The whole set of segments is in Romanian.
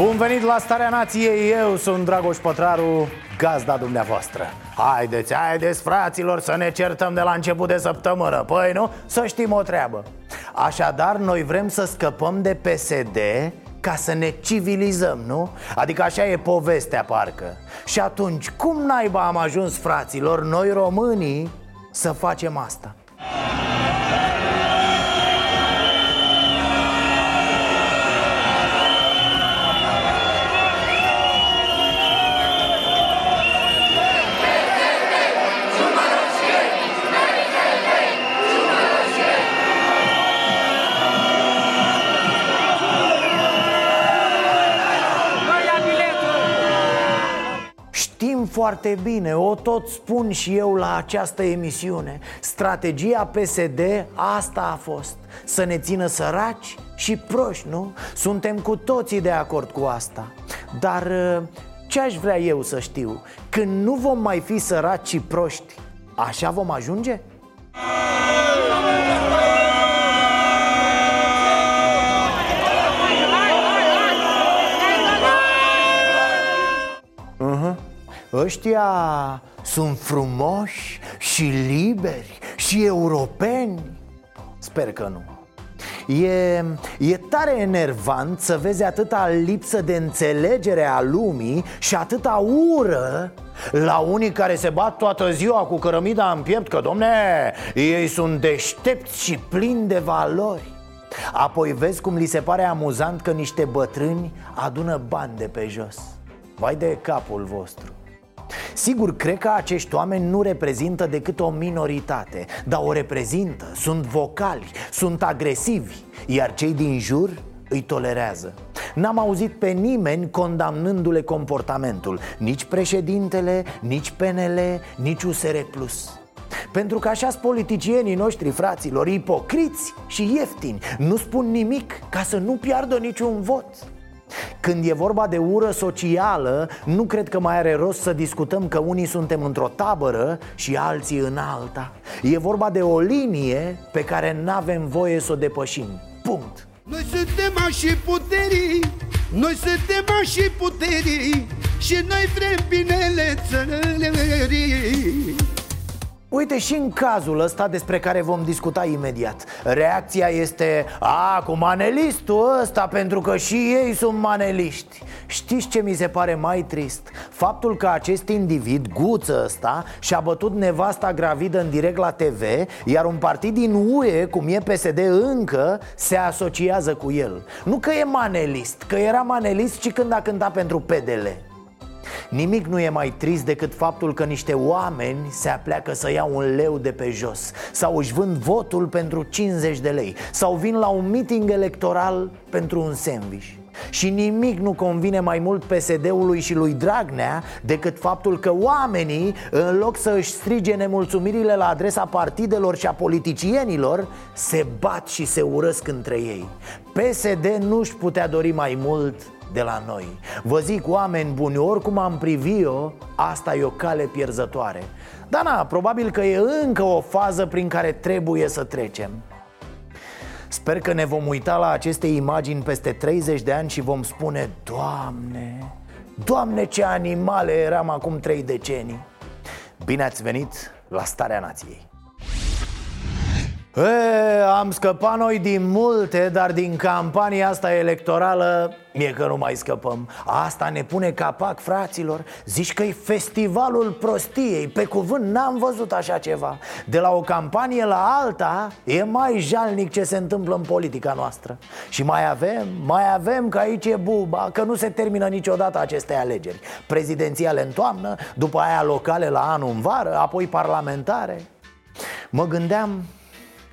Bun venit la Starea Nației, eu sunt Dragoș Pătraru, gazda dumneavoastră Haideți, haideți fraților să ne certăm de la început de săptămână Păi nu, să știm o treabă Așadar, noi vrem să scăpăm de PSD ca să ne civilizăm, nu? Adică așa e povestea parcă Și atunci, cum naiba am ajuns, fraților, noi românii, să facem asta? Foarte bine, o tot spun și eu la această emisiune Strategia PSD asta a fost Să ne țină săraci și proști, nu? Suntem cu toții de acord cu asta Dar uh, ce aș vrea eu să știu? Când nu vom mai fi săraci și proști Așa vom ajunge? Ăștia sunt frumoși și liberi și europeni? Sper că nu. E, e tare enervant să vezi atâta lipsă de înțelegere a lumii și atâta ură la unii care se bat toată ziua cu cărămida în piept Că, domne, ei sunt deștepți și plini de valori. Apoi vezi cum li se pare amuzant că niște bătrâni adună bani de pe jos. Vai de capul vostru Sigur, cred că acești oameni nu reprezintă decât o minoritate Dar o reprezintă, sunt vocali, sunt agresivi Iar cei din jur îi tolerează. N-am auzit pe nimeni condamnându-le comportamentul Nici președintele, nici PNL, nici USR Plus. Pentru că așa sunt politicienii noștri, fraților, ipocriți și ieftini. Nu spun nimic ca să nu piardă niciun vot când e vorba de ură socială, nu cred că mai are rost să discutăm că unii suntem într-o tabără și alții în alta. E vorba de o linie pe care n-avem voie să o depășim. Punct. Noi suntem și puterii Noi suntem și puterii Și noi vrem binele țării Uite și în cazul ăsta despre care vom discuta imediat Reacția este A, cu manelistul ăsta pentru că și ei sunt maneliști. Știți ce mi se pare mai trist? Faptul că acest individ, guță ăsta, și-a bătut nevasta gravidă în direct la TV Iar un partid din UE, cum e PSD încă, se asociază cu el. Nu că e manelist, că era manelist și când a cântat pentru PDL Nimic nu e mai trist decât faptul că niște oameni se apleacă să iau un leu de pe jos. Sau își vând votul pentru 50 de lei. Sau vin la un meeting electoral pentru un sandwich. Și nimic nu convine mai mult PSD-ului și lui Dragnea decât faptul că oamenii, în loc să își strige nemulțumirile la adresa partidelor și a politicienilor, se bat și se urăsc între ei. PSD nu-și putea dori mai mult de la noi. Vă zic, oameni buni, oricum am privi eu, asta e o cale pierzătoare. Dar na, probabil că e încă o fază prin care trebuie să trecem. Sper că ne vom uita la aceste imagini peste 30 de ani și vom spune Doamne, Doamne ce animale eram acum 3 decenii. Bine ați venit la Starea Nației E, am scăpat noi din multe, dar din campania asta electorală Mie că nu mai scăpăm. Asta ne pune capac, fraților. Zici că e festivalul prostiei. Pe cuvânt n-am văzut așa ceva. De la o campanie la alta E mai jalnic ce se întâmplă în politica noastră. Și mai avem, mai avem că aici e buba Că nu se termină niciodată aceste alegeri. Prezidențiale în toamnă După aia locale la anul în vară Apoi parlamentare. Mă gândeam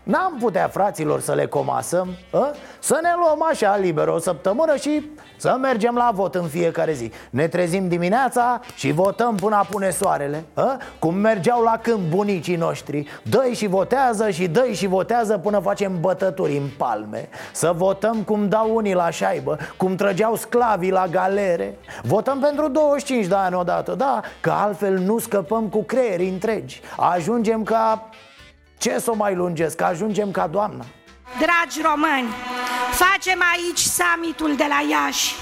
N-am putea, fraților, să le comasăm a? Să ne luăm așa liber o săptămână și să mergem la vot în fiecare zi. Ne trezim dimineața și votăm până apune soarele a? Cum mergeau la câmp bunicii noștri. Dă și votează și dă și votează până facem bătături în palme. Să votăm cum dau unii la șaibă Cum trăgeau sclavii la galere. Votăm pentru 25 de ani odată, da? Că altfel nu scăpăm cu creieri întregi. Ajungem ca... Ce să o mai lungesc? Ajungem ca doamna Dragi români, facem aici summitul de la Iași.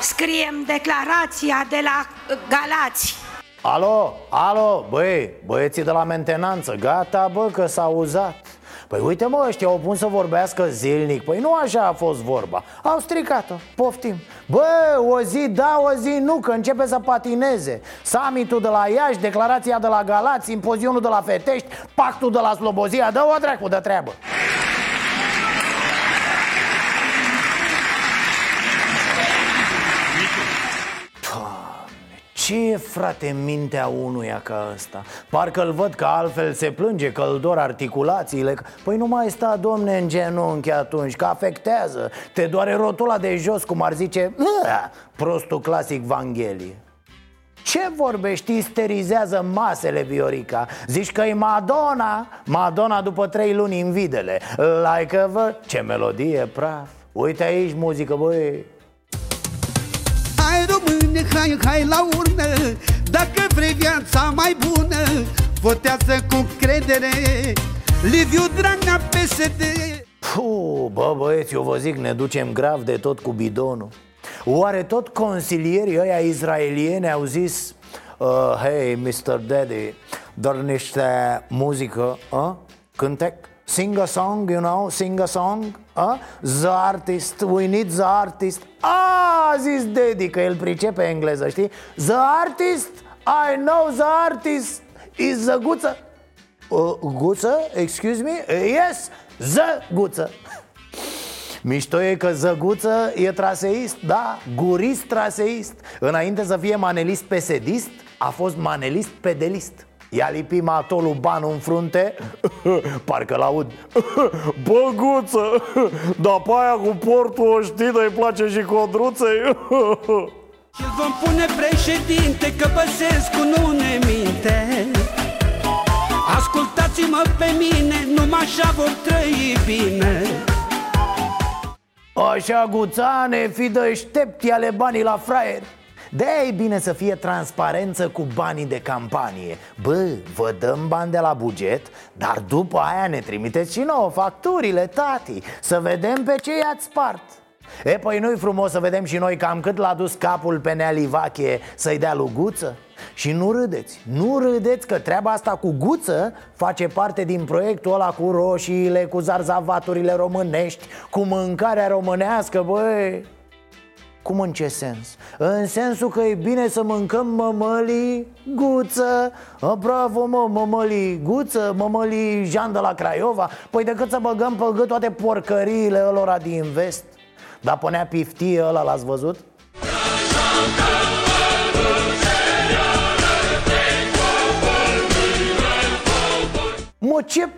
Scriem declarația de la Galați. Alo, alo, băi, băieții de la mentenanță, gata bă că s-a uzat Păi uite mă, ăștia au pun să vorbească zilnic. Păi nu așa a fost vorba. Au stricat-o, poftim. Bă, o zi da, o zi nu, că începe să patineze. Summitul de la Iași, declarația de la Galați, impozionul de la Fetești Pactul de la Slobozia, dă-o dracu de treabă Ce e, frate, mintea unuia ca ăsta? Parcă-l văd că altfel se plânge, că îl dor articulațiile Păi nu mai sta, domne, în genunchi atunci, că afectează. Te doare rotula de jos, cum ar zice prostul clasic Vanghelie. Ce vorbești? Isterizează masele, Viorica. Zici că e Madonna? Madonna după trei luni în videle. Like a vă... Ce melodie, praf. Uite aici muzică, băi. Hai române, hai, hai la urnă Dacă vrei viața mai bună Votează cu credere Liviu Dragnea PSD Puh, bă băieți, eu vă zic, ne ducem grav de tot cu bidonul Oare tot consilierii ăia izraelieni au zis uh, Hey, Mr. Daddy, doar niște muzică, uh? cântec? Sing a song, you know, sing a song uh? The artist, we need the artist Ah, zis Daddy, că el pricepe engleză, știi? The artist, I know the artist is the guță uh, Guță, excuse me? Uh, yes, the guță Mișto e că Zăguță e traseist, da, gurist traseist. Înainte să fie manelist pesedist, a fost manelist pedelist I-a lipit matolul banul în frunte. Parcă l-aud. Băguță! Dar pe aia cu portul o știi, dar îi place și codruței? Și vom pune președinte Că Băsescu nu ne minte. Ascultați-mă pe mine Numai așa vor trăi bine. Așa, guțane, fi deștepti ale banii la fraier de e bine să fie transparență cu banii de campanie. Bă, vă dăm bani de la buget, dar după aia ne trimiteți și nouă facturile, tati Să vedem pe ce i-ați spart. E, păi nu-i frumos să vedem și noi cam cât l-a dus capul pe Nea Livache să-i dea luguță? Și nu râdeți, nu râdeți că treaba asta cu guță face parte din proiectul ăla cu roșiile, cu zarzavaturile românești, cu mâncarea românească, băi cum în ce sens? În sensul că e bine să mâncăm mămălii guță a, Bravo mă, mămălii guță, mămălii Jean de la Craiova Păi decât să băgăm pe gât toate porcăriile ălora din vest Dar pânea piftie ăla, l-ați văzut? Mă, ce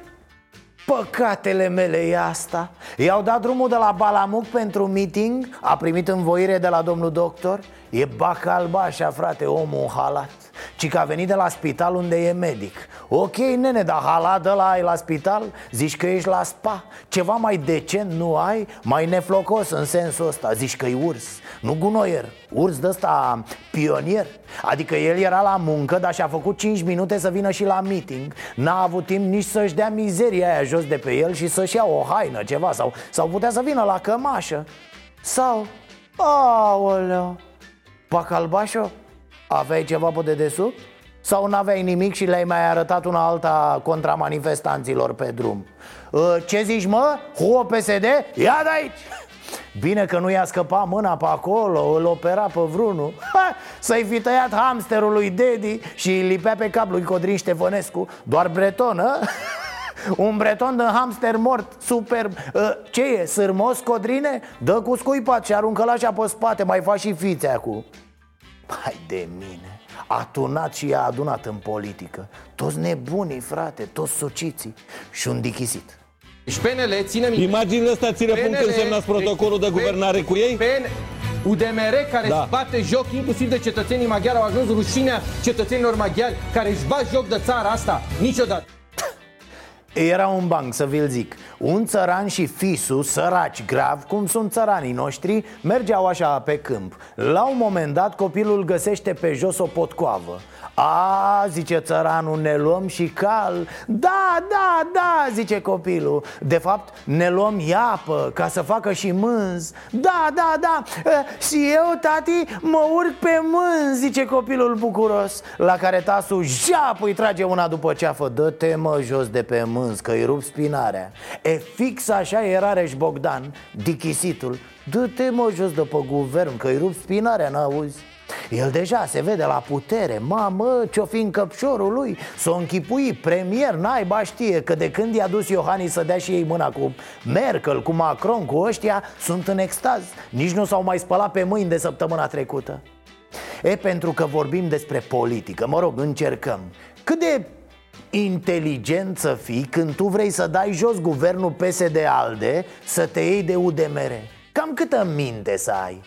Păcatele mele e asta. I-au dat drumul de la Balamuc pentru meeting A primit învoire de la domnul doctor. E bacalbașa, frate, omul halat Ci că a venit de la spital unde e medic. Ok, nene, dar halat de la ai la spital? Zici că ești la spa. Ceva mai decent nu ai? Mai neflocos în sensul ăsta. Zici că e urs, nu gunoier. Urs de ăsta pionier. Adică el era la muncă, dar și-a făcut 5 minute să vină și la meeting. N-a avut timp nici să-și dea mizeria aia jos de pe el Și să-și ia o haină, ceva Sau, sau putea să vină la cămașă. Sau, aoleo Pacalbașo, aveai ceva pe dedesubt? Sau n-aveai nimic și le-ai mai arătat una alta contra manifestanților pe drum? Ă, ce zici mă? Ho PSD? Ia de aici! Bine că nu i-a scăpat mâna pe acolo, îl opera pe vrunul ha, Să-i fi tăiat hamsterul lui Dedi și îi lipea pe cap lui Codrin Ștefănescu Doar breton, ă? Un breton de hamster mort, superb ă, Ce e, sârmos, Codrine? Dă cu scuipat și aruncă-l așa pe spate, mai faci și fițe acum Hai de mine A tunat și a adunat în politică Toți nebunii, frate, toți sociții Și un dichisit Deci PNL, ține minte Imaginile astea ține punct când PNL semnați protocolul de deci, guvernare cu ei? PN, UDMR care Da. își bate joc inclusiv de cetățenii maghiari au ajuns rușinea cetățenilor maghiari care își bat joc de țara asta niciodată. Era un banc, să vi-l zic. Un țăran și fisul, săraci grav, cum sunt țăranii noștri Mergeau așa pe câmp. La un moment dat copilul găsește pe jos o potcoavă. A, zice țăranul, ne luăm și cal. Da, da, da, zice copilul. De fapt, ne luăm iapă ca să facă și mânz. Da, da, da, e, și eu, tati, mă urc pe mânz, zice copilul bucuros La care tasul japă îi trage una după ceafă Dă-te mă jos de pe mânz, că îi rup spinarea. E fix așa era Reș Bogdan, dichisitul. Dă-te mă jos de pe guvern, că îi rup spinarea, n-auzi? El deja se vede la putere. Mamă, ce-o fi în căpșorul lui? S-o închipui premier, naiba știe Că de când i-a dus Iohannis să dea și ei mâna cu Merkel, cu Macron, cu ăștia Sunt în extaz. Nici nu s-au mai spălat pe mâini de săptămâna trecută. E pentru că vorbim despre politică. Mă rog, încercăm. Cât de inteligent să fii când tu vrei să dai jos guvernul PSD-ALDE Să te iei de UDMR Cam câtă minte să ai?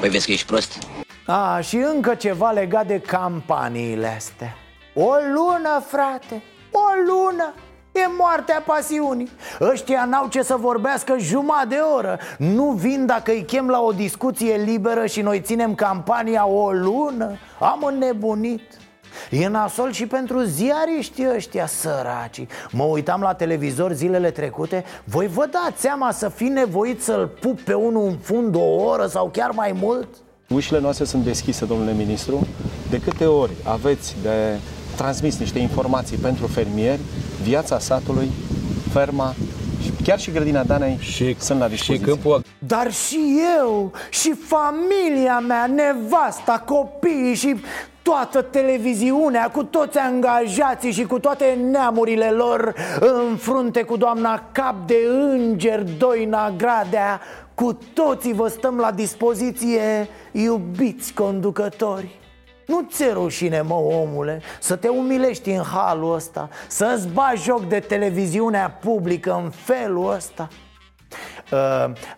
Păi vezi că ești prost? A, și încă ceva legat de campaniile astea. O lună, frate, o lună. E moartea pasiunii. Ăștia n-au ce să vorbească jumătate de oră. Nu vin dacă îi chem la o discuție liberă și noi ținem campania o lună. Am înnebunit E nasol și pentru ziariștii ăștia săraci Mă uitam la televizor zilele trecute Voi vă dați seama să fi nevoit să-l pup pe unul în fund o oră sau chiar mai mult? Ușile noastre sunt deschise, domnule ministru. De câte ori aveți de transmis niște informații pentru fermieri, viața satului, ferma, și chiar și grădina Danei Și, sunt la și dispoziție. câmpul Dar și eu, și familia mea, nevasta, copiii și toată televiziunea Cu toți angajații și cu toate neamurile lor În frunte cu doamna cap de înger Doina Gradea. Cu toții vă stăm la dispoziție, iubiți conducători. Nu ți rușine, mă, omule, să te umilești în halul ăsta Să-ți bagi joc de televiziunea publică în felul ăsta? Uh,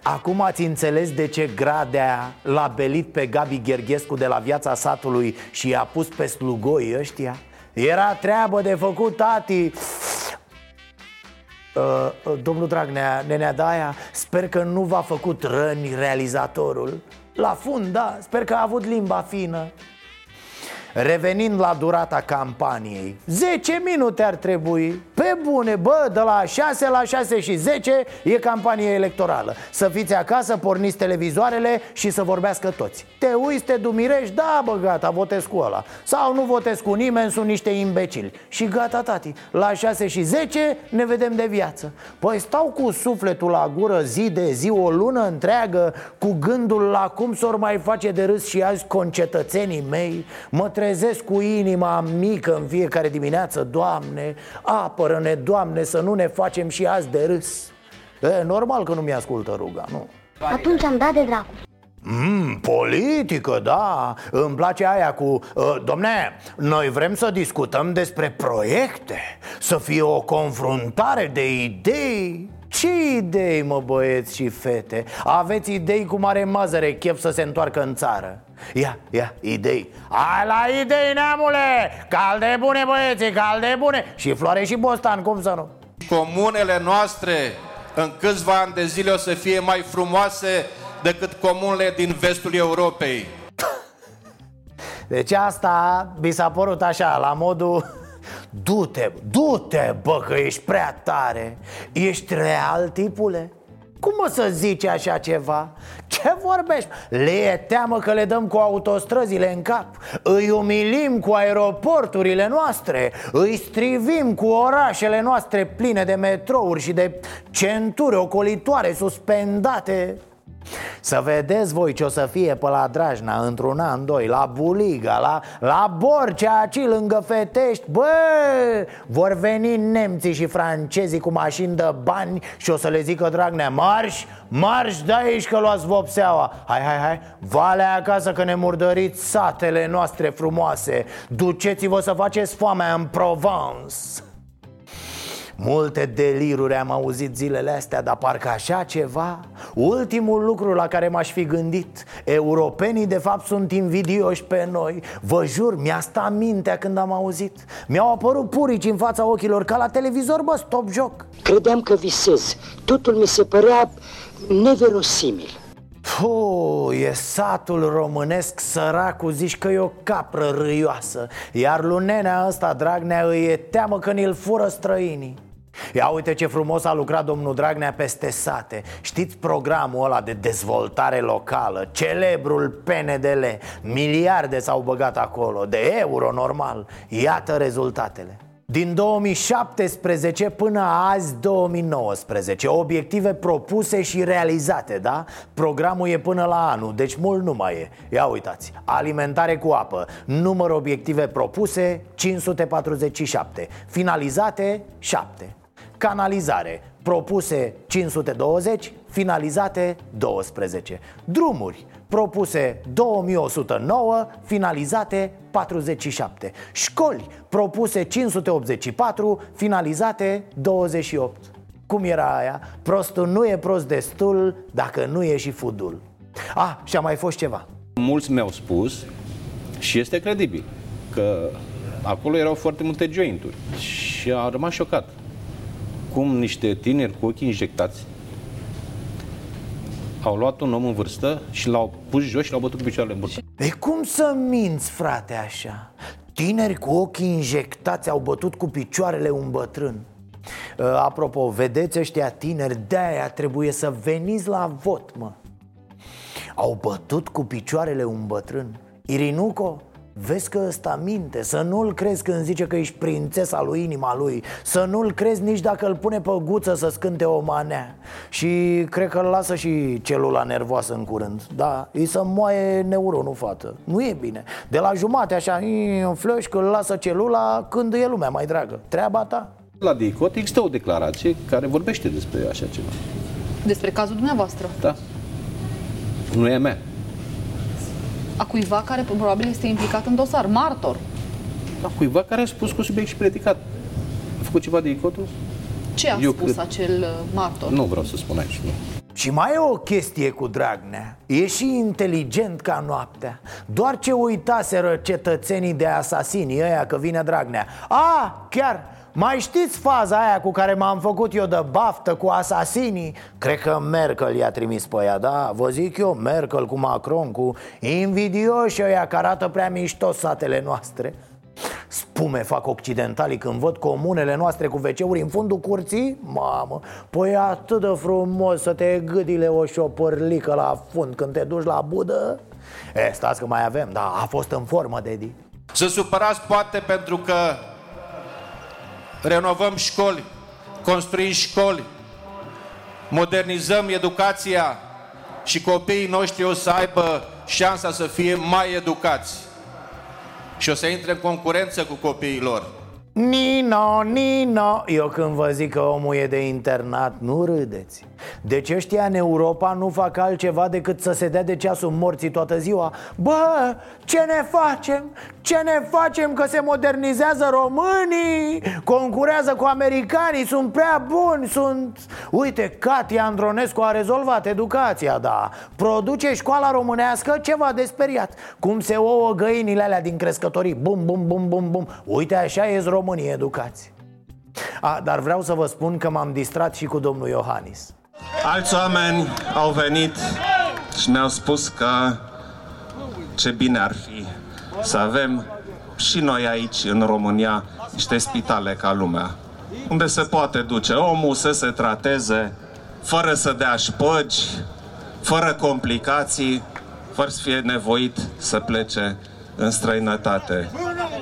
acum ați înțeles de ce Gradea l-a belit pe Gabi Gherghescu de la viața satului și i-a pus pe slugoi ăștia? Era treabă de făcut, tati! Uh, uh, domnul Dragnea, nenea Daia, sper că nu v-a făcut răni realizatorul. La fund, da, sper că a avut limba fină Revenind la durata campaniei 10 minute ar trebui. Pe bune, bă, de la 6 la 6 și 10 e campanie electorală. Să fiți acasă, porniți televizoarele și să vorbească toți. Te uiți, te dumirești, da bă, gata, votez cu ăla. Sau nu votez cu nimeni, sunt niște imbecili. Și gata, tati, la 6 și 10 ne vedem de viață. Păi stau cu sufletul la gură zi de zi, o lună întreagă Cu gândul la cum s-or mai face de râs și azi concetățenii mei. Mă trezesc cu inima mică în fiecare dimineață Doamne, apără-ne, Doamne, să nu ne facem și azi de râs e, Normal că nu mi-ascultă ruga, nu? Atunci am dat de dracu. Mm, politică, da Îmi place aia cu uh, Domne, noi vrem să discutăm despre proiecte Să fie o confruntare de idei ce idei, mă băieți și fete? Aveți idei cum are mazăre chef să se întoarcă în țară Ia, ia, idei Hai la idei, neamule Calde bune, băieții, calde bune Și floare și bostan, cum să nu? Comunele noastre în câțiva ani de zile o să fie mai frumoase decât comunele din vestul Europei. Deci asta mi s-a părut așa, la modul Du-te, du-te, bă, că ești prea tare Ești real, tipule? Cum o să zici așa ceva? Ce vorbești? Le e teamă că le dăm cu autostrăzile în cap Îi umilim cu aeroporturile noastre Îi strivim cu orașele noastre pline de metrouri și de centuri ocolitoare suspendate Să vedeți voi ce o să fie pe la Drajna într-un an, doi La Buliga, la, la Borcea, aici lângă Fetești. Bă, vor veni nemții și francezii cu mașini de bani Și o să le zică Dragnea Marș, marș de aici că luați vopseaua. Hai, hai, hai, valea acasă că ne murdăriți satele noastre frumoase. Duceți-vă să faceți foamea în Provence Multe deliruri am auzit zilele astea, dar parcă așa ceva? Ultimul lucru la care m-aș fi gândit Europenii de fapt sunt invidioși pe noi. Vă jur, mi-a stat mintea când am auzit. Mi-au apărut purici în fața ochilor ca la televizor, bă, stop joc. Credeam că visez. Totul mi se părea neverosimil Puh, e satul românesc săracu, zici că e o capră râioasă Iar lunenea ăsta, Dragnea, îi e teamă că ni-l fură străinii. Ia uite ce frumos a lucrat domnul Dragnea peste sate. Știți programul ăla de dezvoltare locală? Celebrul PNDL Miliarde s-au băgat acolo De euro normal. Iată rezultatele din 2017 până azi 2019 Obiective propuse și realizate, da? Programul e până la anul, deci mult nu mai e. Ia uitați, alimentare cu apă. Număr obiective propuse 547 Finalizate 7 Canalizare. Propuse 520, finalizate 12 Drumuri Propuse 2109, finalizate 47 Școli Propuse 584, finalizate 28 Cum era aia? Prostul nu e prost destul dacă nu e și fudul. Ah, și a mai fost ceva. Mulți mi-au spus și este credibil că acolo erau foarte multe jointuri. Și a rămas șocat. Cum niște tineri cu ochii injectați au luat un om în vârstă și l-au pus jos și l-au bătut cu picioarele în burtă. E cum să minți, frate, așa? Tineri cu ochii injectați au bătut cu picioarele un bătrân uh, Apropo, vedeți ăștia tineri, de-aia trebuie să veniți la vot, mă Au bătut cu picioarele un bătrân Irinuco, Vezi că ăsta minte, să nu-l crezi când zice că ești prințesa lui inima lui Să nu-l crezi nici dacă îl pune pe guță să scânte o manea. Și cred că îl lasă și celula nervoasă în curând. Da, îi să moaie neuronul, fată. Nu e bine. De la jumate așa, în flăș, că îl lasă celula când e lumea mai dragă. Treaba ta. La DICOT există o declarație care vorbește despre așa ceva. Despre cazul dumneavoastră. Da. Nu e a mea a cuiva care probabil este implicat în dosar, martor. A cuiva care a spus cu subiect și predicat. A făcut ceva de icotul? Ce a Eu spus cred... acel uh, martor? Nu vreau să spun aici, nu. Și mai e o chestie cu Dragnea E și inteligent ca noaptea Doar ce uitaseră cetățenii de asasini ăia că vine Dragnea A, chiar, mai știți faza aia cu care m-am făcut eu de baftă cu asasinii? Cred că Merkel i-a trimis pe ea, da? Vă zic eu, Merkel cu Macron, cu invidioși ăia care arată prea mișto satele noastre Spume fac occidentalii când văd comunele noastre cu wc în fundul curții Mamă, păi e atât de frumos să te gâdile o șopărlică la fund când te duci la budă E, stați că mai avem, da, a fost în formă, Dedi Să supărați poate pentru că renovăm școli, construim școli, modernizăm educația și copiii noștri o să aibă șansa să fie mai educați și o să intre în concurență cu copiii lor. Nino, Nino. Eu când vă zic că omul e de internat, nu râdeți. Deci ăștia în Europa nu fac altceva decât să se dea de ceasul morții toată ziua. Bă, ce ne facem? Ce ne facem că se modernizează românii? Concurează cu americanii, sunt prea buni, sunt... Uite, Katia Andronescu a rezolvat educația, da. Produce școala românească ceva de speriat. Cum se ouă găinile alea din crescătorii. Bum, bum, bum, bum, bum. Uite, așa e românii educați A, dar vreau să vă spun că m-am distrat și cu domnul Iohannis Alți oameni au venit și mi-au spus că ce bine ar fi să avem și noi aici, în România, niște spitale ca lumea, unde se poate duce omul să se trateze fără să dea șpăgi, fără complicații, fără să fie nevoit să plece în străinătate.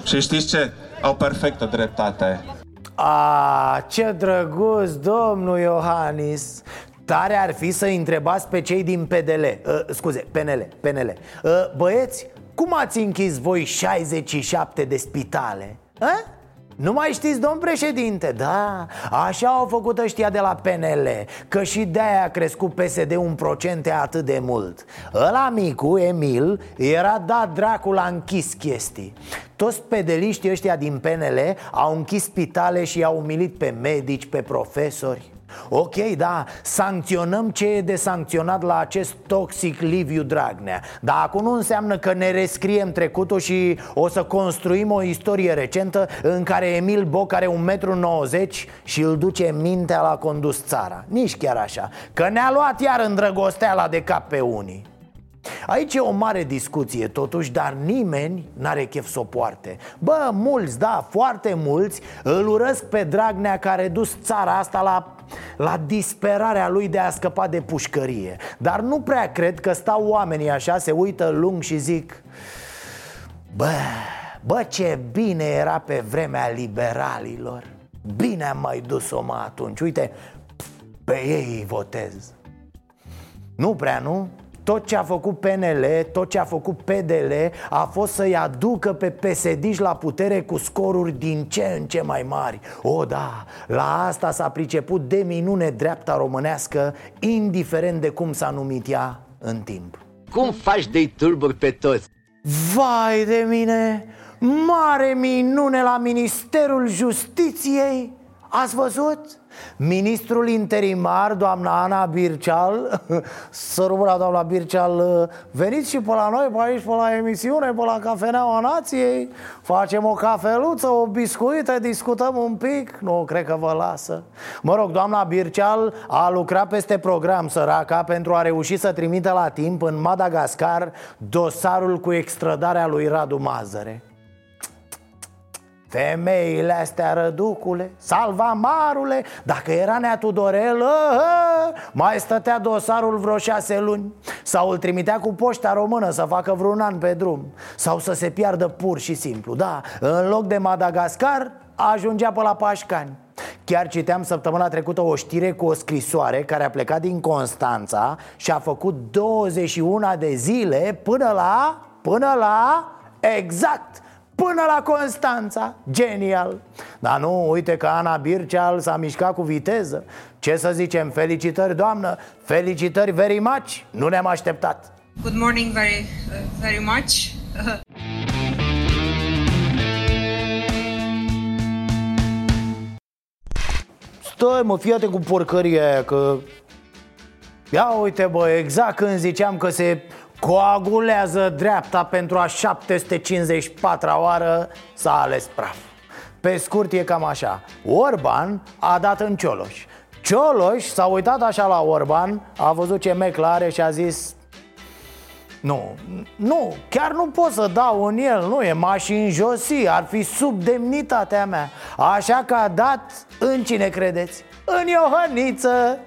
Și știți ce? Au perfectă dreptate. A, ce drăguț, domnul Iohannis Tare ar fi să întrebați pe cei din PDL uh, Scuze, PNL, PNL uh, Băieți, cum ați închis voi 67 de spitale? Uh? Nu mai știți, domn președinte? Da, așa au făcut ăștia de la PNL Că și de-aia a crescut PSD un procente atât de mult. Ăla micu, Emil, era dat dracul la închis chestii. Toți pedeliștii ăștia din PNL au închis spitale și i-au umilit pe medici, pe profesori Ok, da, sancționăm ce e de sancționat la acest toxic Liviu Dragnea. Dar acum nu înseamnă că ne rescriem trecutul și o să construim o istorie recentă În care Emil Boc are 1,90 m și îl duce mintea la condus țara. Nici chiar așa, că ne-a luat iar îndrăgosteala de cap pe unii. Aici e o mare discuție totuși, dar nimeni n-are chef să o poarte. Bă, mulți, da, foarte mulți îl urăsc pe Dragnea care a dus țara asta la la disperarea lui de a scăpa de pușcărie. Dar nu prea cred că stau oamenii așa, se uită lung și zic Bă, bă ce bine era pe vremea liberalilor. Bine am mai dus-o mă atunci. Uite, pe ei îi votez. Nu prea, nu? Tot ce a făcut PNL, tot ce a făcut PDL a fost să-i aducă pe psd la putere cu scoruri din ce în ce mai mari O, da, la asta s-a priceput de minune dreapta românească, indiferent de cum s-a numit ea în timp Cum faci de-i tulburi pe toți? Vai de mine! Mare minune la Ministerul Justiției! Ați văzut? Ministrul interimar, doamna Ana Birceal Să rămână doamna Birceal Veniți și pe la noi, pe aici, pe la emisiune, pe la Cafeneaua Nației. Facem o cafeluță, o biscuită, discutăm un pic. Nu cred că vă lasă. Mă rog, doamna Birceal a lucrat peste program săraca Pentru a reuși să trimită la timp în Madagascar Dosarul cu extradarea lui Radu Mazăre Femeile astea răducule, salvamarule Dacă era Nea Tudorel, mai stătea dosarul vreo șase luni. Sau îl trimitea cu poșta română să facă vreun an pe drum. Sau să se piardă pur și simplu Da, în loc de Madagascar, ajungea pe la Pașcani. Chiar citeam săptămâna trecută o știre cu o scrisoare care a plecat din Constanța și a făcut 21 de zile până la, până la, exact, până la Constanța. Genial. Dar nu, uite că Ana Birceal s-a mișcat cu viteză. Ce să zicem, felicitări doamnă. Felicitări very much. Nu ne-am așteptat. Good morning very, uh, very much. Stai mă, fiate cu porcăria aia că Ia uite bă, exact când ziceam că se Coagulează dreapta pentru a 754-a oară s-a ales praf. Pe scurt e cam așa. Orban a dat în Cioloș. Cioloș s-a uitat așa la Orban A văzut ce meclă are și a zis nu, nu, chiar nu pot să dau în el, nu e mașini josi, ar fi sub demnitatea mea. Așa că a dat în cine credeți? În Iohăniță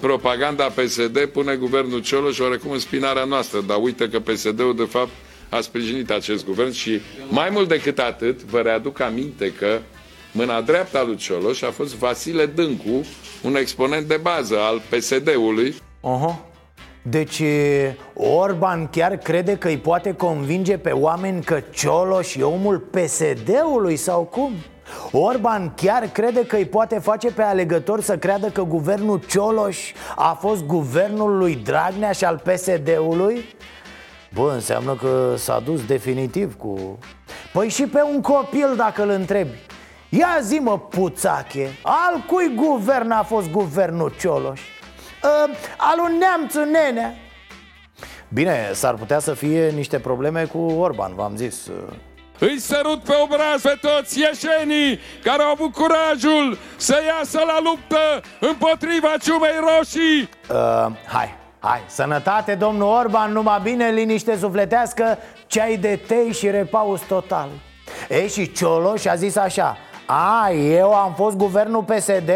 propaganda PSD pune guvernul Cioloș oarecum în spinarea noastră, dar uite că PSD-ul de fapt a sprijinit acest guvern și mai mult decât atât, vă readuc aminte că mâna dreapta lui Cioloș a fost Vasile Dâncu, un exponent de bază al PSD-ului. Uh-huh. Deci Orban chiar crede că îi poate convinge pe oameni că Cioloș e omul PSD-ului sau cum? Orban chiar crede că îi poate face pe alegători să creadă că guvernul Cioloș a fost guvernul lui Dragnea și al PSD-ului? Bă, înseamnă că s-a dus definitiv cu... Păi și pe un copil dacă îl întrebi Ia zi mă, puțache, al cui guvern a fost guvernul Cioloș? Uh, al un neamțu nenea Bine, s-ar putea să fie niște probleme cu Orban, v-am zis îi sărut pe obraz pe toți ieșenii care au avut curajul să iasă la luptă împotriva ciumei roșii. Uh, hai, hai, sănătate domnul Orban, numai bine, liniște sufletească, ceai de tei și repaus total. Ei, și Cioloș a zis așa, a, eu am fost guvernul PSD?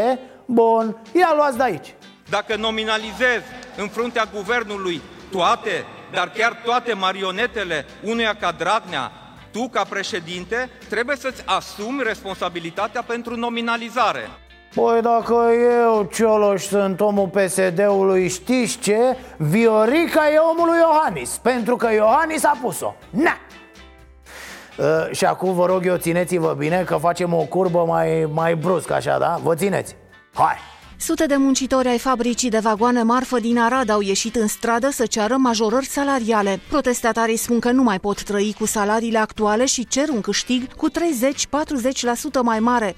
Bun, ia luați de aici. Dacă nominalizez în fruntea guvernului toate, dar chiar toate marionetele unuia ca Dragnea, tu, ca președinte, trebuie să-ți asumi responsabilitatea pentru nominalizare. Păi dacă eu, Cioloș, sunt omul PSD-ului, știți ce? Viorica e omul lui Iohannis Pentru că Iohannis a pus-o Na! Uh, și acum vă rog eu, țineți-vă bine că facem o curbă mai, mai brusc așa, da? Vă țineți? Hai! Sute de muncitori ai fabricii de vagoane marfă din Arad au ieșit în stradă să ceară majorări salariale. Protestatarii spun că nu mai pot trăi cu salariile actuale și cer un câștig cu 30-40% mai mare.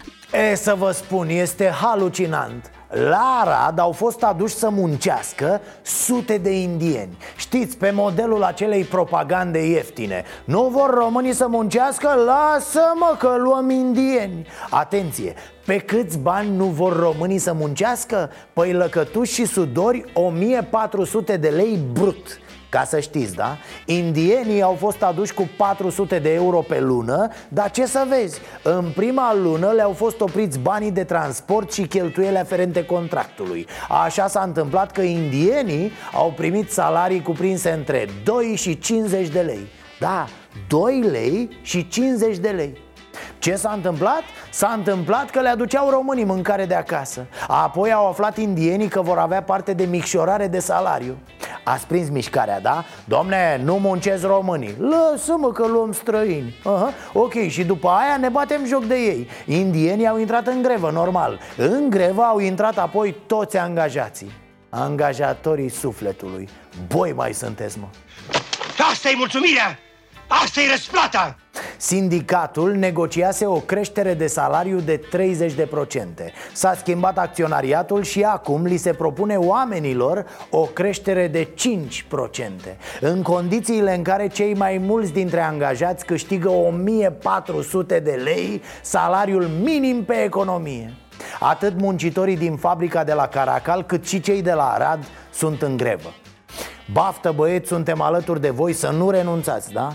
E, să vă spun, este halucinant la Arad au fost aduși să muncească sute de indieni Știți, pe modelul acelei propagande ieftine Nu vor românii să muncească? Lasă-mă că luăm indieni Atenție, pe câți bani nu vor românii să muncească? Păi lăcătuși și sudori 1400 de lei brut. Ca să știți, da? Indienii au fost aduși cu 400 de euro pe lună Dar ce să vezi, în prima lună le-au fost opriți banii de transport și cheltuiele aferente contractului. Așa s-a întâmplat că indienii au primit salarii cuprinse între 2 și 50 de lei. Da, 2 lei și 50 de lei ce s-a întâmplat? S-a întâmplat că le aduceau românii mâncare de acasă Apoi au aflat indienii că vor avea parte de micșorare de salariu Ați prins mișcarea, da? Domne, nu muncesc românii Lăsă-mă că luăm străini uh-huh. Ok, și după aia ne batem joc de ei Indienii au intrat în grevă, normal În grevă au intrat apoi toți angajații Angajatorii sufletului Boi mai sunteți, mă Asta e mulțumirea! Asta e răsplata! Sindicatul negociase o creștere de salariu de 30%. S-a schimbat acționariatul și acum li se propune oamenilor o creștere de 5%. În condițiile în care cei mai mulți dintre angajați câștigă 1400 de lei salariul minim pe economie. Atât muncitorii din fabrica de la Caracal cât și cei de la Arad sunt în grevă. Baftă băieți, suntem alături de voi să nu renunțați, da?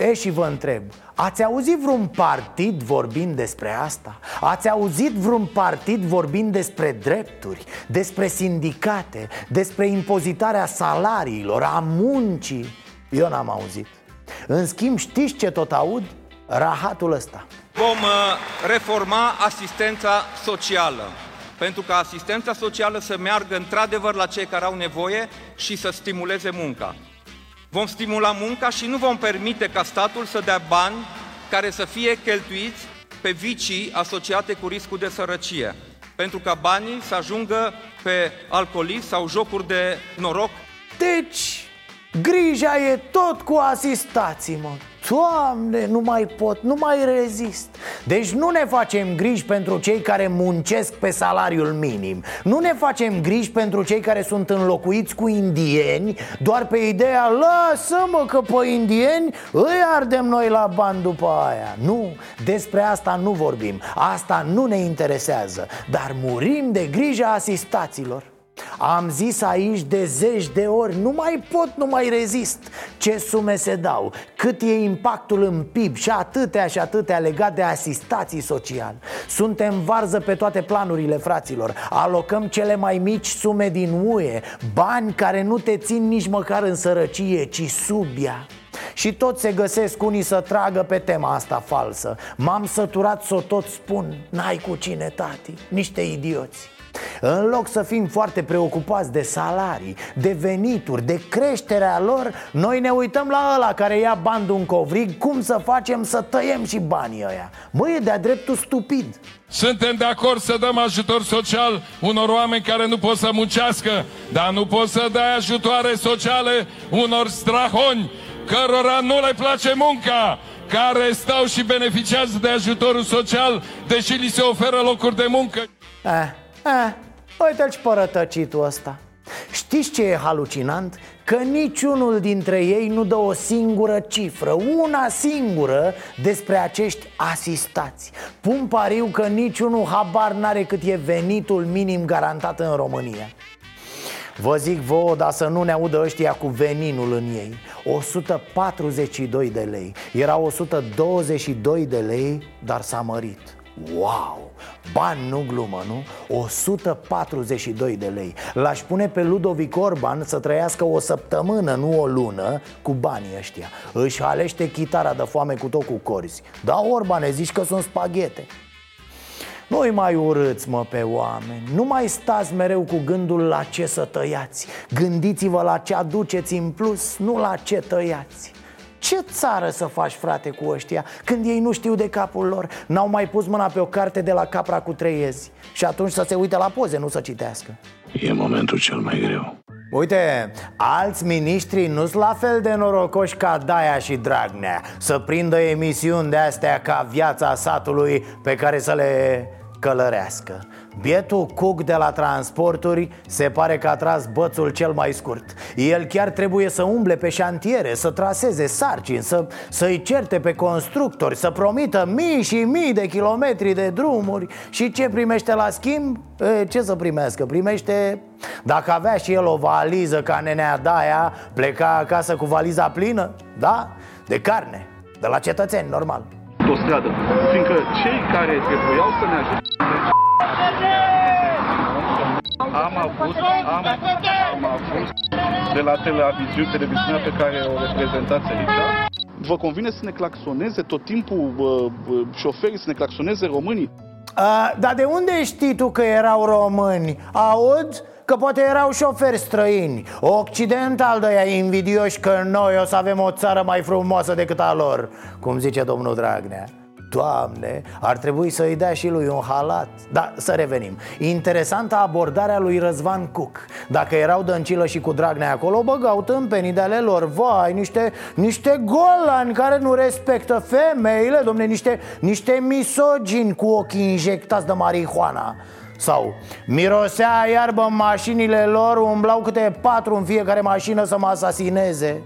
E și vă întreb, ați auzit vreun partid vorbind despre asta? Ați auzit vreun partid vorbind despre drepturi, despre sindicate, despre impozitarea salariilor, a muncii? Eu n-am auzit În schimb, știți ce tot aud? Rahatul ăsta Vom uh, reforma asistența socială pentru ca asistența socială să meargă într-adevăr la cei care au nevoie și să stimuleze munca. Vom stimula munca și nu vom permite ca statul să dea bani care să fie cheltuiți pe vicii asociate cu riscul de sărăcie, pentru ca banii să ajungă pe alcoolism sau jocuri de noroc. Deci, grija e tot cu asistații, mă Doamne, nu mai pot, nu mai rezist. Deci nu ne facem griji pentru cei care muncesc pe salariul minim. Nu ne facem griji pentru cei care sunt înlocuiți cu indieni Doar pe ideea, lasă-mă că pe indieni îi ardem noi la bani după aia. Nu, despre asta nu vorbim. Asta nu ne interesează. Dar murim de grija asistaților am zis aici de zeci de ori, nu mai pot, nu mai rezist. Ce sume se dau, cât e impactul în PIB și atâtea și atâtea legat de asistații social Suntem varză pe toate planurile, fraților. Alocăm cele mai mici sume din UE Bani care nu te țin nici măcar în sărăcie, ci sub ea. Și tot se găsesc unii să tragă pe tema asta falsă. M-am săturat să o tot spun N-ai cu cine, tati, niște idioți în loc să fim foarte preocupați de salarii, de venituri, de creșterea lor Noi ne uităm la ăla care ia bani un covrig Cum să facem să tăiem și banii ăia Mă, e de-a dreptul stupid Suntem de acord să dăm ajutor social unor oameni care nu pot să muncească Dar nu poți să dai ajutoare sociale unor strahoni cărora nu le place munca care stau și beneficiază de ajutorul social, deși li se oferă locuri de muncă. Eh, Eh, uite-l și părătăcitul ăsta. Știți ce e halucinant? Că niciunul dintre ei nu dă o singură cifră, una singură despre acești asistați. Pun pariu că niciunul habar n-are cât e venitul minim garantat în România. Vă zic vouă, dar să nu ne audă ăștia cu veninul în ei. 142 de lei. Era 122 de lei, dar s-a mărit Wow! Bani nu glumă, nu? 142 de lei. L-aș pune pe Ludovic Orban să trăiască o săptămână, nu o lună Cu banii ăștia. Își halește chitara de foame cu tot cu corzi. Da, Orbane, zici că sunt spaghete. Nu-i mai urâți, mă, pe oameni. Nu mai stați mereu cu gândul la ce să tăiați. Gândiți-vă la ce aduceți în plus, nu la ce tăiați ce țară să faci, frate, cu ăștia Când ei nu știu de capul lor? N-au mai pus mâna pe o carte de la capra cu trei iezi. Și atunci să se uite la poze, nu să citească. E momentul cel mai greu. Uite, alți miniștri nu sunt la fel de norocoși ca Daia și Dragnea Să prindă emisiuni de astea ca viața satului pe care să le călărească Bietul Cuc de la transporturi se pare că a tras bățul cel mai scurt El chiar trebuie să umble pe șantiere, să traseze sarcini, să, să-i certe pe constructori Să promită mii și mii de kilometri de drumuri Și ce primește la schimb? E, ce să primească? Primește... Dacă avea și el o valiză ca nenea Daia Pleca acasă cu valiza plină? Da? De carne, de la cetățeni, normal o stradă, fiindcă cei care trebuiau să ne ajute am avut, am, am avut de la televiziune, televiziunea pe care o reprezentați aici. Vă convine să ne claxoneze tot timpul uh, șoferii, să ne claxoneze românii? A, dar de unde știi tu că erau români? Aud? Că poate erau șoferi străini. Occidental de ea invidioși că noi o să avem o țară mai frumoasă decât a lor. Cum zice domnul Dragnea. Doamne, ar trebui să-i dea și lui un halat. Dar să revenim. Interesantă abordarea lui Răzvan Cuc. Dacă erau Dăncilă și cu Dragnea acolo Băgau tâmpenii de ale lor. Vai, niște, niște golani care nu respectă femeile Domne, niște, niște misogini cu ochii injectați de marihuana sau mirosea iarbă în mașinile lor Umblau câte patru în fiecare mașină să mă asasineze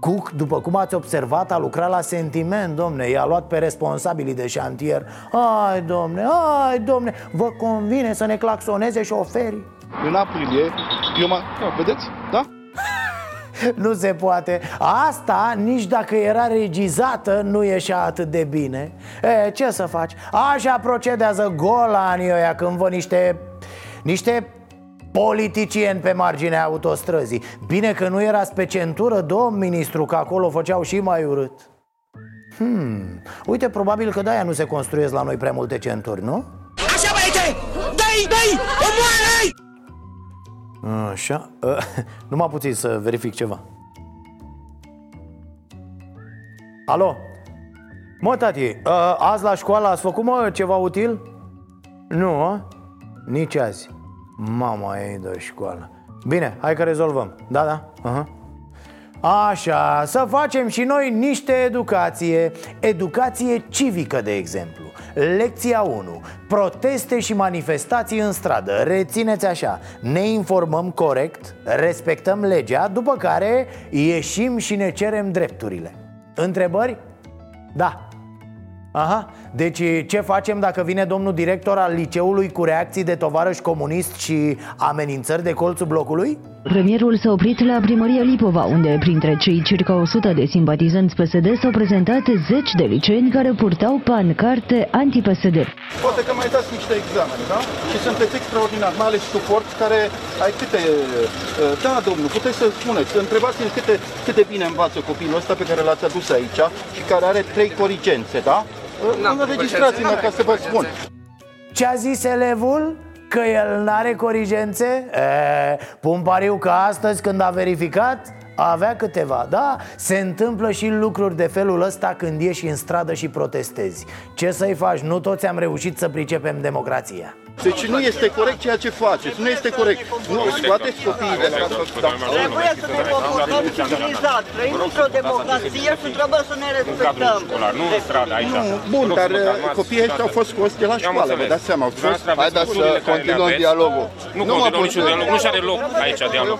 Cook, după cum ați observat, a lucrat la sentiment, domne I-a luat pe responsabilii de șantier Ai, domne, ai, domne Vă convine să ne claxoneze șoferii? În aprilie, eu mă... Vedeți? Da? Nu se poate Asta, nici dacă era regizată, nu ieșea atât de bine e, Ce să faci? Așa procedează golanii ăia când văd niște... Niște politicieni pe marginea autostrăzii Bine că nu erați pe centură, domn ministru, că acolo făceau și mai urât Hmm, uite, probabil că de-aia nu se construiesc la noi prea multe centuri, nu? Așa, băiete! Dai, dai, omoară-i! Așa, uh, numai puțin să verific ceva Alo? Mă, tati, uh, azi la școală ați făcut, mă, ceva util? Nu, a? Nici azi Mama ei de școală Bine, hai că rezolvăm Da, da, uh-huh. Așa, să facem și noi niște educație. Educație civică, de exemplu. Lecția 1 Proteste și manifestații în stradă. Rețineți așa. Ne informăm corect, respectăm legea După care ieșim și ne cerem drepturile. Întrebări? Da. Aha, deci ce facem dacă vine domnul director al liceului cu reacții de tovarăș comunist și amenințări de colțul blocului? Premierul s-a oprit la primăria Lipova, unde printre cei circa 100 de simpatizanți PSD s-au prezentat zeci de liceeni care purtau pancarte anti-PSD. Poate că mai dați niște examene, da? Și sunteți extraordinar, mai ales suport care ai câte... Uh, da, domnul, puteți să spuneți, întrebați-ne câte, câte bine învață copilul ăsta pe care l-ați adus aici și care are trei corigențe, da? Înregistrați-mă ca să vă spun. Ce a zis elevul? Că el n-are corigențe? E, pun pariu că astăzi când a verificat avea câteva, da? Se întâmplă și lucruri de felul ăsta când ieși în stradă și protestezi Ce să-i faci? Nu toți am reușit să pricepem democrația deci nu este corect ceea ce faceți, nu este corect. Nu, scoateți copiii de la... Trebuie să ne comportăm civilizat. Trăim într-o democrație și trebuie să ne respectăm. Nu în stradă, aici. Bun, dar copiii ăștia au fost scoși de la școală, vă dați seama. Haideți să continuăm dialogul. Nu continuăm niciun dialog, nu și are loc aici dialog.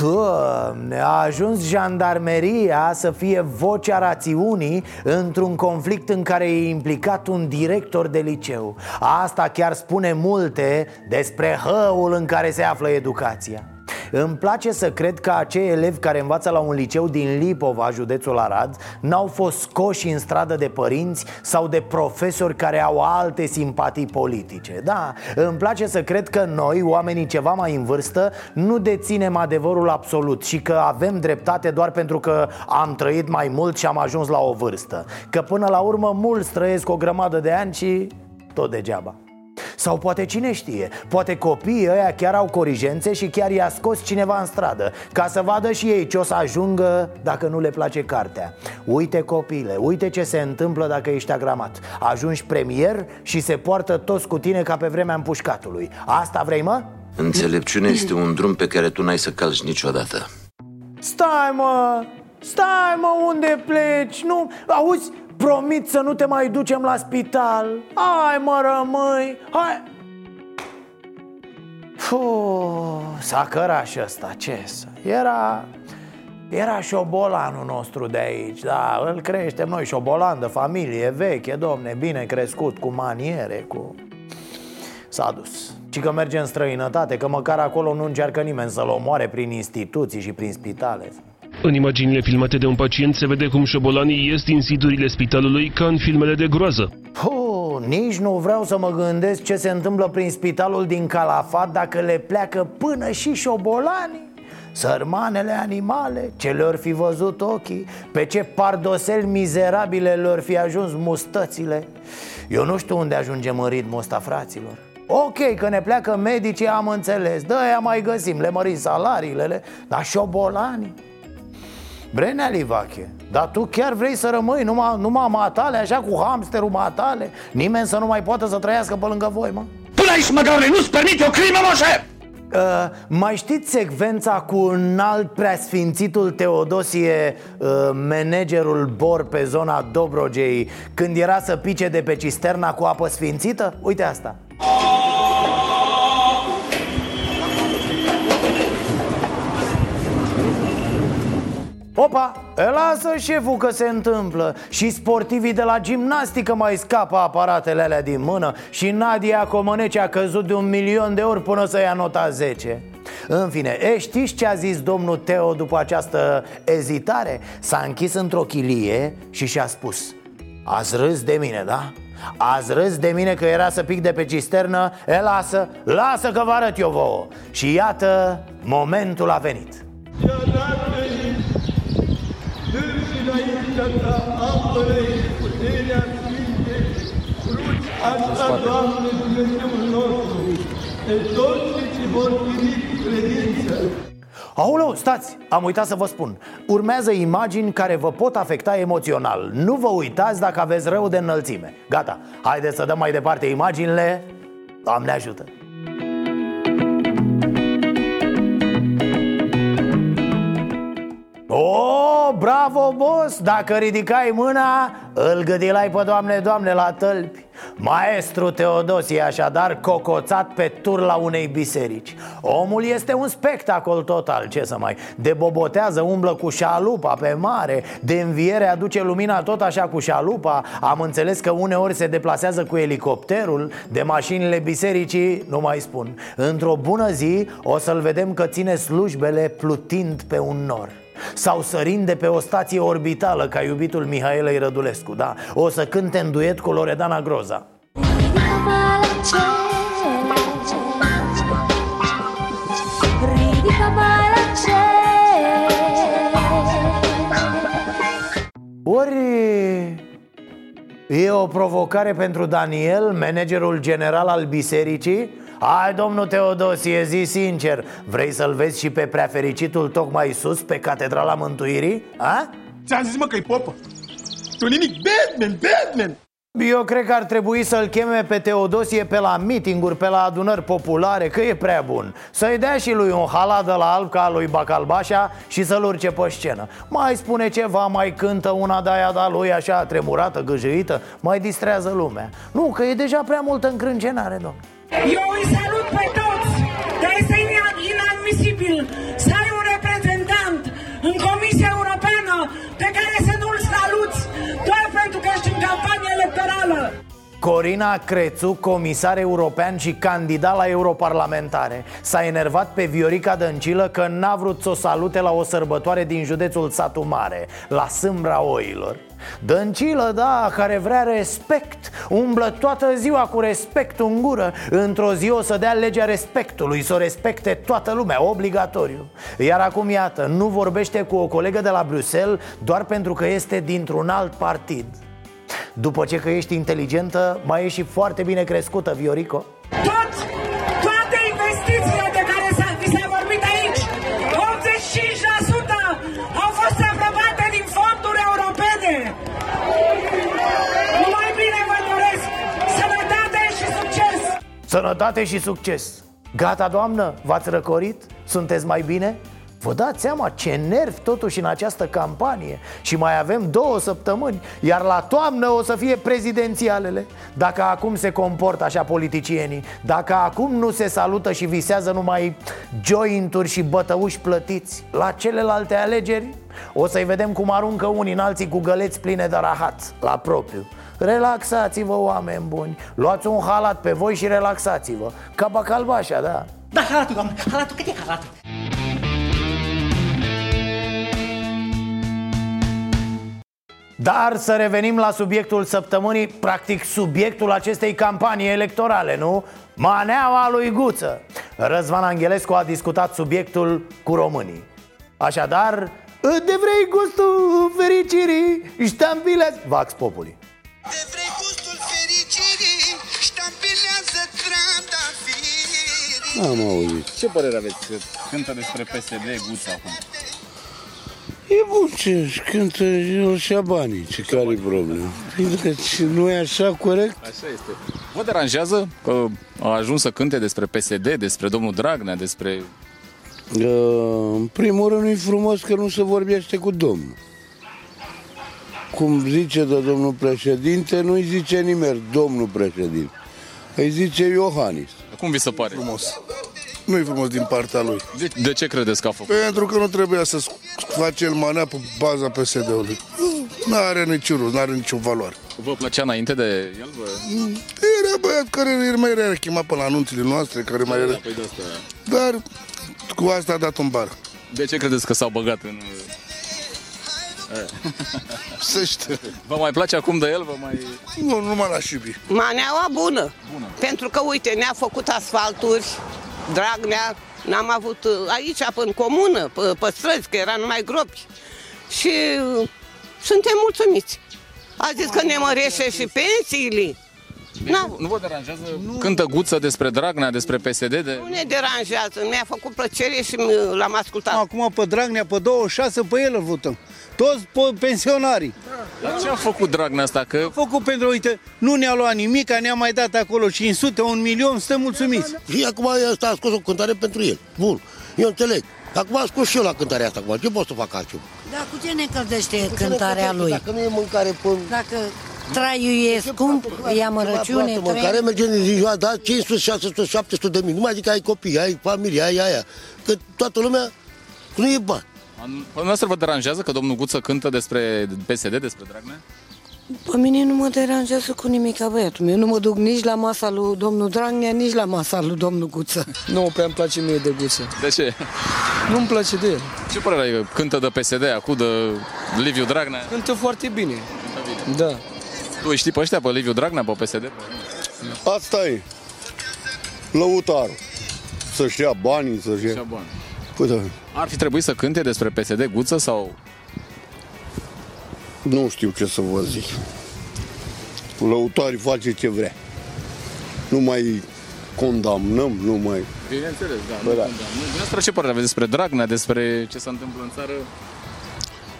Doamne, a ajuns jandarmeria să fie vocea rațiunii într-un conflict în care e implicat un director de liceu. Asta chiar spune multe despre hăul în care se află educația îmi place să cred că acei elevi care învață la un liceu din Lipova, județul Arad N-au fost scoși în stradă de părinți sau de profesori care au alte simpatii politice. Da, îmi place să cred că noi, oamenii ceva mai în vârstă, nu deținem adevărul absolut Și că avem dreptate doar pentru că am trăit mai mult și am ajuns la o vârstă. Că până la urmă mulți trăiesc o grămadă de ani și tot degeaba Sau poate cine știe Poate copiii ăia chiar au corigențe și chiar i-a scos cineva în stradă Ca să vadă și ei ce o să ajungă dacă nu le place cartea. Uite copile, uite ce se întâmplă dacă ești agramat. Ajungi premier și se poartă toți cu tine ca pe vremea împușcatului. Asta vrei mă? Înțelepciunea este un drum pe care tu n-ai să calci niciodată. Stai mă, stai mă, unde pleci? Nu, auzi, promit să nu te mai ducem la spital. Hai mă, rămâi, hai. Fuh, s-a cărat și ăsta, ce să. Era, era șobolanul nostru de aici Da, îl creștem noi, șobolan de familie veche, domne, bine crescut, cu maniere, cu... S-a dus. Ci că merge în străinătate, că măcar acolo nu încearcă nimeni să-l omoare prin instituții și prin spitale În imaginile filmate de un pacient se vede cum șobolanii ies din siturile spitalului ca în filmele de groază. Puh, nici nu vreau să mă gândesc ce se întâmplă prin spitalul din Calafat dacă le pleacă până și șobolanii Sărmanele animale, ce le-or fi văzut ochii Pe ce pardosel mizerabile le-or fi ajuns mustățile. Eu nu știu unde ajungem în ritmul ăsta, fraților. Ok, că ne pleacă medicii, am înțeles. Dă aia mai găsim, le mărim salariile le... Dar șobolanii Brenea Livache, dar tu chiar vrei să rămâi numai, numai matale, așa cu hamsterul matale? Nimeni să nu mai poată să trăiască pe lângă voi, mă? Până aici, măgaule, nu-ți permite o crimă, moșe! Uh, mai știți secvența cu un alt preasfințitul Teodosie, uh, managerul Bor pe zona Dobrogei, când era să pice de pe cisterna cu apă sfințită? Uite asta. Opa, lasă șeful că se întâmplă. Și sportivii de la gimnastică mai scapă aparatele alea din mână Și Nadia Comăneci a căzut de un milion de ori până să ia nota 10 în fine, e, știți ce a zis domnul Teo după această ezitare? S-a închis într-o chilie și și-a spus Ați râs de mine, da? Ați râs de mine că era să pic de pe cisternă? E, lasă, lasă că vă arăt eu vouă. Și iată, momentul a venit Așa, Doamne, Dumnezeul nostru, de toți ce vor primi credință. Aoleu, stați, am uitat să vă spun. Urmează imagini care vă pot afecta emoțional. Nu vă uitați dacă aveți rău de înălțime. Gata, haideți să dăm mai departe imaginile. Doamne ajută O, bravo, boss! Dacă ridicai mâna, îl gâdilai pe doamne, doamne, la tălpi. Maestru Teodosie, așadar, cocoțat pe tur la unei biserici. Omul este un spectacol total, ce să mai. Debobotează, umblă cu șalupa pe mare De înviere aduce lumina tot așa cu șalupa. Am înțeles că uneori se deplasează cu elicopterul De mașinile bisericii, nu mai spun. Într-o bună zi o să-l vedem că ține slujbele plutind pe un nor sau sărind de pe o stație orbitală Ca iubitul Mihaelei Rădulescu da? O să cânte în duet cu Loredana Groza Ori e o provocare pentru Daniel, managerul general al bisericii Hai, domnul Teodosie, zi sincer Vrei să-l vezi și pe preafericitul tocmai sus, pe Catedrala Mântuirii? A? Ți-am zis, mă, că-i popă. Tu nimic, Batman, Batman! Eu cred că ar trebui să-l cheme pe Teodosie pe la mitinguri, pe la adunări populare, că e prea bun Să-i dea și lui un halat de la alb ca lui Bacalbașa și să-l urce pe scenă Mai spune ceva, mai cântă una de aia de lui așa tremurată, gâjâită Mai distrează lumea Nu, că e deja prea multă încrâncenare, domnule eu îi salut pe toți, dar este inadmisibil să ai un reprezentant în Comisia Europeană pe care să nu-l saluți doar pentru că ești în campanie electorală. Corina Crețu, comisar european și candidat la europarlamentare S-a enervat pe Viorica Dăncilă că n-a vrut să o salute la o sărbătoare din județul Satu Mare La Sâmbra Oilor Dăncilă, da, care vrea respect Umblă toată ziua cu respect în gură Într-o zi o să dea legea respectului Să o respecte toată lumea, obligatoriu. Iar acum, iată, nu vorbește cu o colegă de la Bruxelles Doar pentru că este dintr-un alt partid. După ce că ești inteligentă, mai ești și foarte bine crescută, Viorico. Tot, Sănătate și succes! Gata, doamnă? V-ați răcorit? Sunteți mai bine? Vă dați seama ce nervi totuși în această campanie Și mai avem două săptămâni Iar la toamnă o să fie prezidențialele Dacă acum se comportă așa politicienii Dacă acum nu se salută și visează numai jointuri și bătăuși plătiți La celelalte alegeri o să-i vedem cum aruncă unii în alții cu găleți pline de rahat La propriu Relaxați-vă, oameni buni. Luați un halat pe voi și relaxați-vă. Ca bacalbașa, da. Da, halatul, doamnă, halatul, cât e halatul? Dar să revenim la subiectul săptămânii Practic subiectul acestei campanii electorale, nu? Maneaua lui Guță. Răzvan Angelescu a discutat subiectul cu românii. Așadar, de vrei gustul fericirii Ștampilează Vax Populi Am auzit. Ce părere aveți? Cântă despre PSD Guța acum. E bun ce cântă el și banii, ce care e problema? Deci nu e așa corect? Așa este. Vă deranjează că a ajuns să cânte despre PSD, despre domnul Dragnea, despre... Uh, în primul rând e frumos că nu se vorbește cu domnul. Cum zice de domnul președinte, nu-i zice nimeni domnul președinte. Îi zice Iohannis. Cum vi se pare? Frumos. Nu e frumos din partea lui. De, de ce credeți că a făcut? Pentru că nu trebuia să face el manea pe baza PSD-ului. Nu are niciun rost, nu are nicio valoare. Vă plăcea înainte de el? Vă... Era băiat care era mai era chemat pe la anunțile noastre, care mai era... Păi de asta... Dar cu asta a dat un bar. De ce credeți că s-au băgat în... Să știu. Vă mai place acum de el? Vă mai... Nu, nu mă l-aș iubi. Maneaua bună. bună. Pentru că, uite, ne-a făcut asfalturi, Dragnea, n-am avut uh, aici, în comună, pe, pe străzi, că era numai gropi. Și uh, suntem mulțumiți. A zis că ne mărește și pensiile. Nu, nu vă deranjează? Nu. Cântă Guță despre Dragnea, despre PSD? De... Nu ne deranjează, mi-a făcut plăcere și m- l-am ascultat. Acum pe Dragnea, pe 26, pe el îl votăm. Toți pe pensionarii. Dar ce a făcut Dragnea asta? Că... A făcut pentru, uite, nu ne-a luat nimic, ne-a mai dat acolo 500, un milion, suntem mulțumiți. Și acum ăsta a scos o cântare pentru el. Bun, eu înțeleg. Acum a scos și eu la cântarea asta acum. Ce pot să fac altceva? Dar cu ce ne încălzește cântarea lui? Dacă nu e mâncare pe... Dacă traiul e scump, e amărăciune, Mâncare merge în ziua, da, 500, 600, 700 de mii. Nu mai zic că ai copii, ai familie, ai aia. Că toată lumea nu e bani. Pe noastră vă deranjează că domnul Guță cântă despre PSD, despre Dragnea? Pe mine nu mă deranjează cu nimic băiatul meu. Nu mă duc nici la masa lui domnul Dragnea, nici la masa lui domnul Guță. Nu prea îmi place mie de Guță. De ce? Nu-mi place de el. Ce părere ai? Cântă de PSD, acum de Liviu Dragnea? Cântă foarte bine. Cântă bine. Da. Tu îi știi pe ăștia, pe Liviu Dragnea, pe PSD? Asta e. Lăutarul. Să-și ia banii, să-și ia... bani. Păi da. Ar fi trebuit să cânte despre PSD Guță sau... Nu știu ce să vă zic. Lăutarii face ce vrea. Nu mai condamnăm, nu mai... Bineînțeles, da. Bă, nu, da. da. Nu, dumneavoastră ce părere aveți despre Dragnea, despre ce se întâmplă în țară?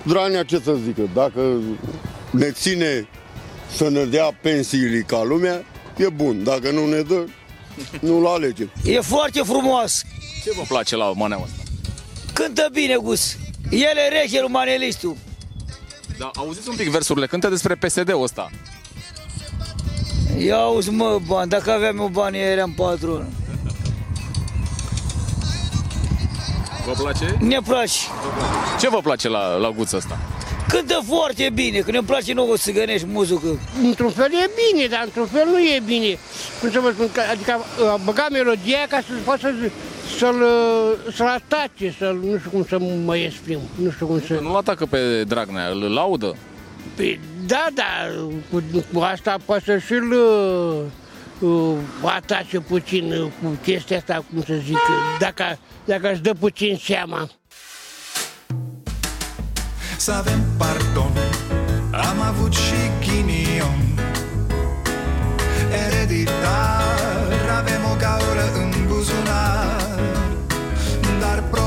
Dranea ce să zică, dacă ne ține să ne dea pensiile ca lumea, e bun. Dacă nu ne dă, nu-l alegem. E foarte frumos. Ce vă place la maneaua asta? Cântă bine, Gus. El e reche, lui manelistul. Da, auziți un pic versurile, cântă despre PSD-ul ăsta. Ia auzi, mă, bani, dacă aveam eu bani, eram patron. Vă place? Ne place. Ce vă place la, la Guță asta? Cântă foarte bine, că ne place nouă să gănești muzică. Într-un fel e bine, dar într-un fel nu e bine. Cum să vă spun, că- adică a băga melodia ca să poată să, să-l, să-l atace, să nu știu cum să mă exprim, nu știu cum să... Nu-l atacă pe Dragnea, îl laudă. Păi, da, da, cu, cu asta poate să și-l uh, atace puțin uh, cu chestia asta, cum să zic, dacă, dacă își dă puțin seama. Să avem pardon Am avut și ghinion Ereditar Avem